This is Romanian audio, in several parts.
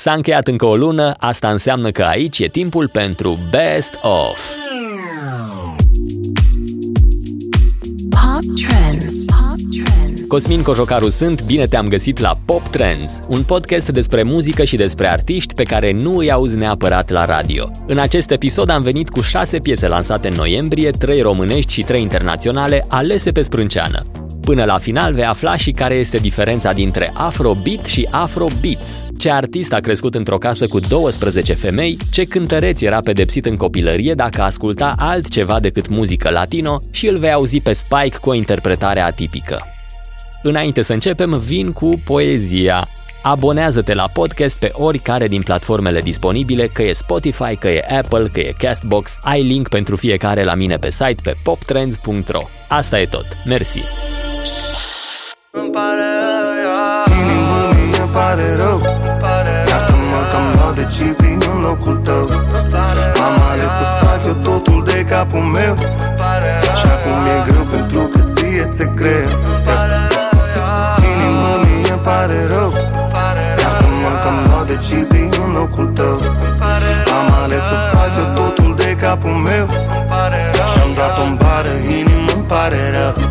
S-a încheiat încă o lună, asta înseamnă că aici e timpul pentru Best Of. Pop Trends. Pop Trends. Cosmin Cojocaru sunt, bine te-am găsit la Pop Trends, un podcast despre muzică și despre artiști pe care nu îi auzi neapărat la radio. În acest episod am venit cu șase piese lansate în noiembrie, trei românești și trei internaționale, alese pe sprânceană. Până la final vei afla și care este diferența dintre Afrobeat și Afrobeats. Ce artist a crescut într-o casă cu 12 femei, ce cântăreț era pedepsit în copilărie dacă asculta altceva decât muzică latino și îl vei auzi pe Spike cu o interpretare atipică. Înainte să începem, vin cu poezia. Abonează-te la podcast pe oricare din platformele disponibile, că e Spotify, că e Apple, că e Castbox, ai link pentru fiecare la mine pe site pe poptrends.ro. Asta e tot. Mersi! Capul meu Și-am dat-o în bară, inimă pare rău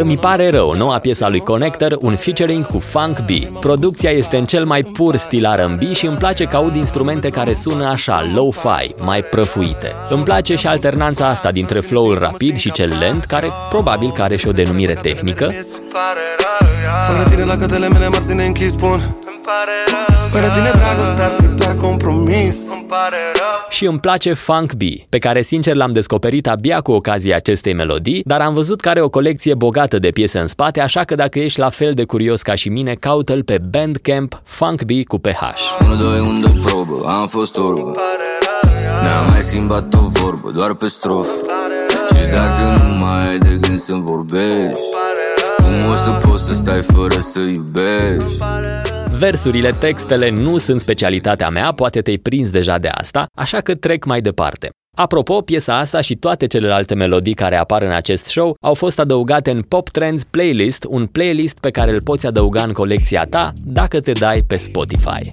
îmi pare rău, noua piesă a lui Connector, un featuring cu Funk B. Producția este în cel mai pur stil R&B și îmi place că aud instrumente care sună așa, low-fi, mai prăfuite. Îmi place și alternanța asta dintre flow-ul rapid și cel lent, care probabil că are și o denumire tehnică. Fără tine la cătele mele m-ar ține închis, spun Fără tine dragostea ar fi doar compromis Îmi pare rău Și îmi place Funk B, pe care sincer l-am descoperit abia cu ocazia acestei melodii, dar am văzut că are o colecție bogată de piese în spate, așa că dacă ești la fel de curios ca și mine, caută-l pe Bandcamp Funk B cu PH. 1, 2, 1, 2, probă, am fost orbă N-am mai schimbat o vorbă, doar pe strofă Și dacă nu mai ai de gând să-mi vorbești Cum o să poți să stai fără să iubești? Versurile, textele nu sunt specialitatea mea, poate te-ai prins deja de asta, așa că trec mai departe. Apropo, piesa asta și toate celelalte melodii care apar în acest show au fost adăugate în Pop Trends Playlist, un playlist pe care îl poți adăuga în colecția ta dacă te dai pe Spotify.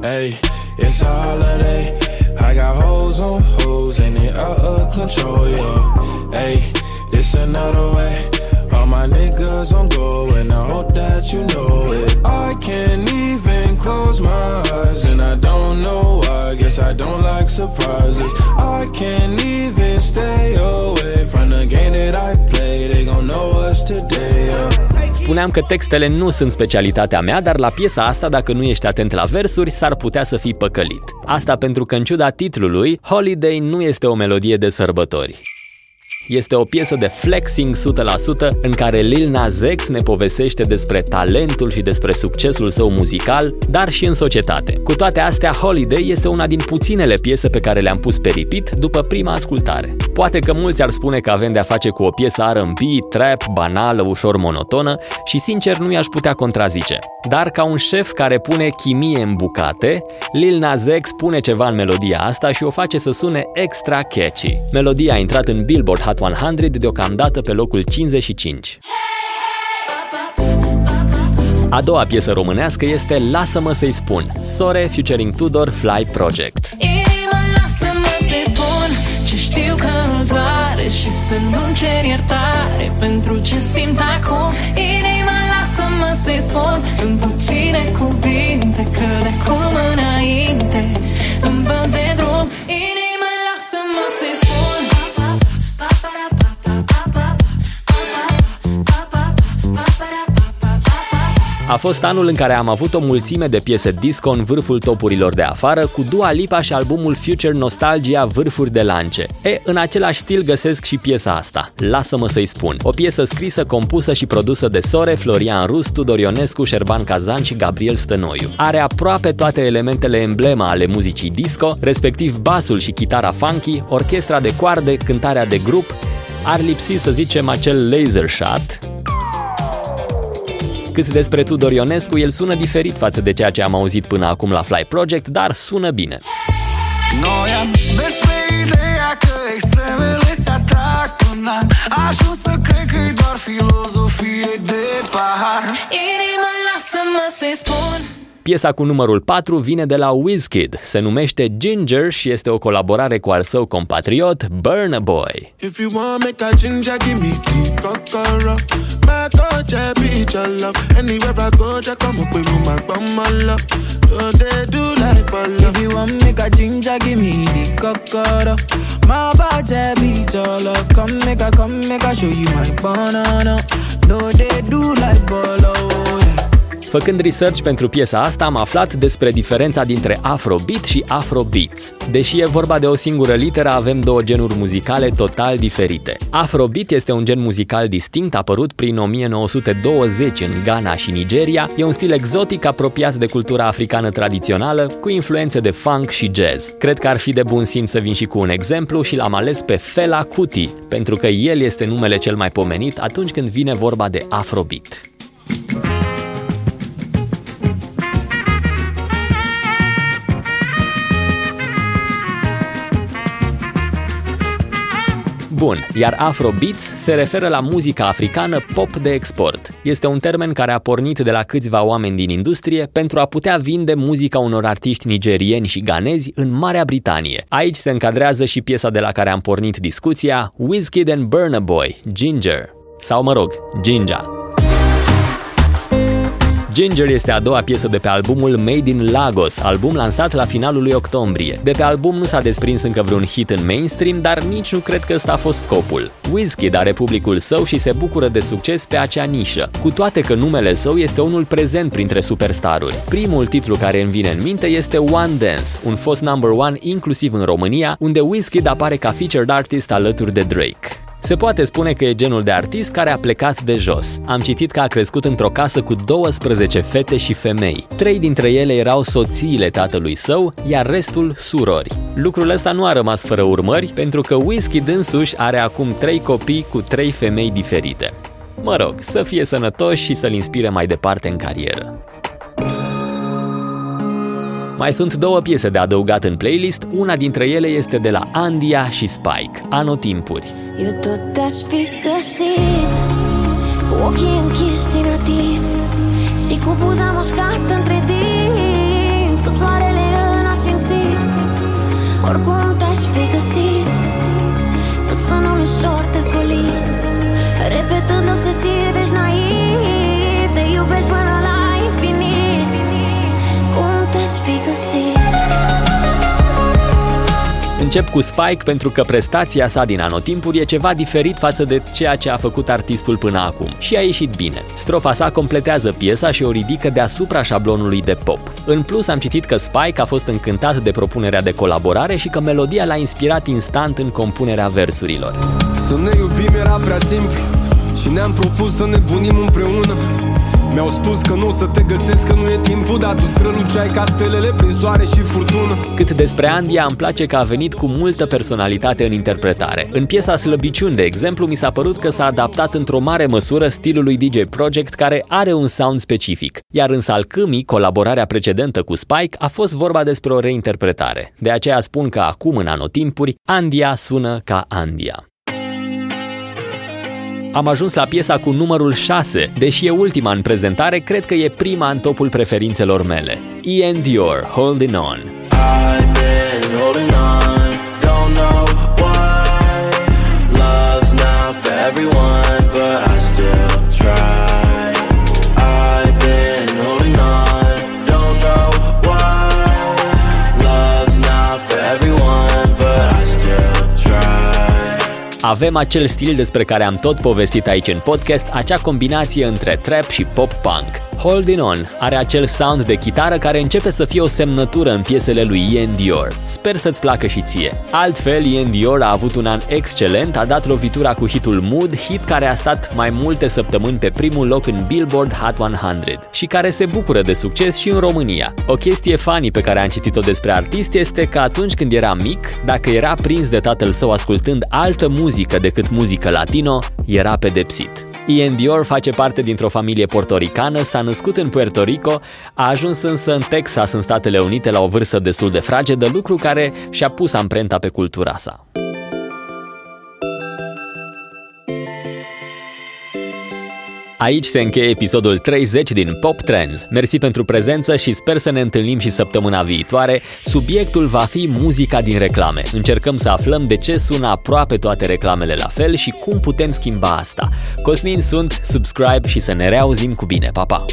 Hey, it's a holiday. I got hoes on hoes and it out of control, yeah. Hey, this another way. All my niggas on go and I hope that you know it. I can't even close my eyes and I don't know why. Guess I don't like surprises. I can't even stay away from the game that I play. They gon' know us today. Yeah. Spuneam că textele nu sunt specialitatea mea, dar la piesa asta, dacă nu ești atent la versuri, s-ar putea să fii păcălit. Asta pentru că, în ciuda titlului, Holiday nu este o melodie de sărbători. Este o piesă de flexing 100% în care Lil Nas X ne povestește despre talentul și despre succesul său muzical, dar și în societate. Cu toate astea, Holiday este una din puținele piese pe care le-am pus pe repeat după prima ascultare. Poate că mulți ar spune că avem de-a face cu o piesă R&B, trap, banală, ușor monotonă și sincer nu i-aș putea contrazice. Dar ca un șef care pune chimie în bucate, Lil Nas X pune ceva în melodia asta și o face să sune extra catchy. Melodia a intrat în Billboard Hot 100 deocamdată pe locul 55. A doua piesă românească este Lasă-mă să-i spun, Sore featuring Tudor Fly Project. Inima, lasă-mă să-i spun ce știu că nu doare și să nu cer iertare pentru ce simt acum. Inima, lasă-mă să-i spun în puține cuvinte că de acum înainte îmi văd de drum. Inima, A fost anul în care am avut o mulțime de piese disco în vârful topurilor de afară, cu Dua Lipa și albumul Future Nostalgia vârfuri de lance. E, în același stil găsesc și piesa asta, Lasă-mă să-i spun. O piesă scrisă, compusă și produsă de Sore, Florian Rus, Tudor Ionescu, Șerban Kazan și Gabriel Stănoiu. Are aproape toate elementele emblema ale muzicii disco, respectiv basul și chitara funky, orchestra de coarde, cântarea de grup, ar lipsi să zicem acel laser shot, cât despre Tudor Ionescu, el sună diferit față de ceea ce am auzit până acum la Fly Project, dar sună bine. Noi am despre ideea că extremele se atrag până ajuns să cred că doar filozofie de pahar Inima lasă-mă să-i spun Piesa cu numărul 4 vine de la Wizkid, se numește Ginger și este o colaborare cu al său compatriot Burna Boy. If you want make a ginger, give me key, your love. Anywhere I go, just come up with my bum, my love. Don't they do like Polo? If you want make a ginger, give me the kokoro. My body, I be your love. Come make a, come make a show you my banana. No, they do like Polo. Făcând research pentru piesa asta, am aflat despre diferența dintre Afrobeat și Afrobeats. Deși e vorba de o singură literă, avem două genuri muzicale total diferite. Afrobeat este un gen muzical distinct apărut prin 1920 în Ghana și Nigeria. E un stil exotic apropiat de cultura africană tradițională, cu influențe de funk și jazz. Cred că ar fi de bun simț să vin și cu un exemplu și l-am ales pe Fela Kuti, pentru că el este numele cel mai pomenit atunci când vine vorba de Afrobeat. Bun, iar Afrobeats se referă la muzica africană pop de export. Este un termen care a pornit de la câțiva oameni din industrie pentru a putea vinde muzica unor artiști nigerieni și ganezi în Marea Britanie. Aici se încadrează și piesa de la care am pornit discuția, Wizkid and Burna Boy, Ginger. Sau mă rog, Ginja. Ginger este a doua piesă de pe albumul Made in Lagos, album lansat la finalul lui octombrie. De pe album nu s-a desprins încă vreun hit în mainstream, dar nici nu cred că ăsta a fost scopul. Wizkid are publicul său și se bucură de succes pe acea nișă, cu toate că numele său este unul prezent printre superstaruri. Primul titlu care îmi vine în minte este One Dance, un fost number one inclusiv în România, unde Wizkid apare ca featured artist alături de Drake. Se poate spune că e genul de artist care a plecat de jos. Am citit că a crescut într-o casă cu 12 fete și femei. Trei dintre ele erau soțiile tatălui său, iar restul surori. Lucrul ăsta nu a rămas fără urmări, pentru că Whisky dânsuși are acum trei copii cu trei femei diferite. Mă rog, să fie sănătos și să-l inspire mai departe în carieră. Mai sunt două piese de adăugat în playlist, una dintre ele este de la Andia și Spike, Anotimpuri. Eu tot te-aș fi găsit Cu ochii închiși din atins Și cu buza mușcată între dinți Cu soarele în asfințit. Oricum te-aș fi găsit Cu sunul ușor te zgolit Repetând obsesiv, ești naiv Încep cu Spike pentru că prestația sa din anotimpuri e ceva diferit față de ceea ce a făcut artistul până acum și a ieșit bine. Strofa sa completează piesa și o ridică deasupra șablonului de pop. În plus am citit că Spike a fost încântat de propunerea de colaborare și că melodia l-a inspirat instant în compunerea versurilor. Să ne iubim era prea simplu și ne-am propus să ne bunim împreună mi-au spus că nu o să te găsesc, că nu e timpul Dar tu străluceai ca stelele prin soare și furtună. Cât despre Andia, îmi place că a venit cu multă personalitate în interpretare. În piesa Slăbiciuni, de exemplu, mi s-a părut că s-a adaptat într-o mare măsură stilului DJ Project Care are un sound specific. Iar în Salcâmii, colaborarea precedentă cu Spike, a fost vorba despre o reinterpretare. De aceea spun că acum, în anotimpuri, Andia sună ca Andia am ajuns la piesa cu numărul 6. Deși e ultima în prezentare, cred că e prima în topul preferințelor mele. Ian Dior, Holding On. I've been holding on, Avem acel stil despre care am tot povestit aici în podcast, acea combinație între trap și pop-punk. Holding On are acel sound de chitară care începe să fie o semnătură în piesele lui Ian Dior. Sper să-ți placă și ție. Altfel, Ian Dior a avut un an excelent, a dat lovitura cu hitul Mood, hit care a stat mai multe săptămâni pe primul loc în Billboard Hot 100 și care se bucură de succes și în România. O chestie funny pe care am citit-o despre artist este că atunci când era mic, dacă era prins de tatăl său ascultând altă muzică decât muzică latino, era pedepsit. Ian Dior face parte dintr-o familie portoricană, s-a născut în Puerto Rico, a ajuns însă în Texas, în Statele Unite, la o vârstă destul de fragedă, lucru care și-a pus amprenta pe cultura sa. Aici se încheie episodul 30 din Pop Trends. Mersi pentru prezență și sper să ne întâlnim și săptămâna viitoare. Subiectul va fi muzica din reclame. Încercăm să aflăm de ce sună aproape toate reclamele la fel și cum putem schimba asta. Cosmin sunt, subscribe și să ne reauzim cu bine. Pa, pa!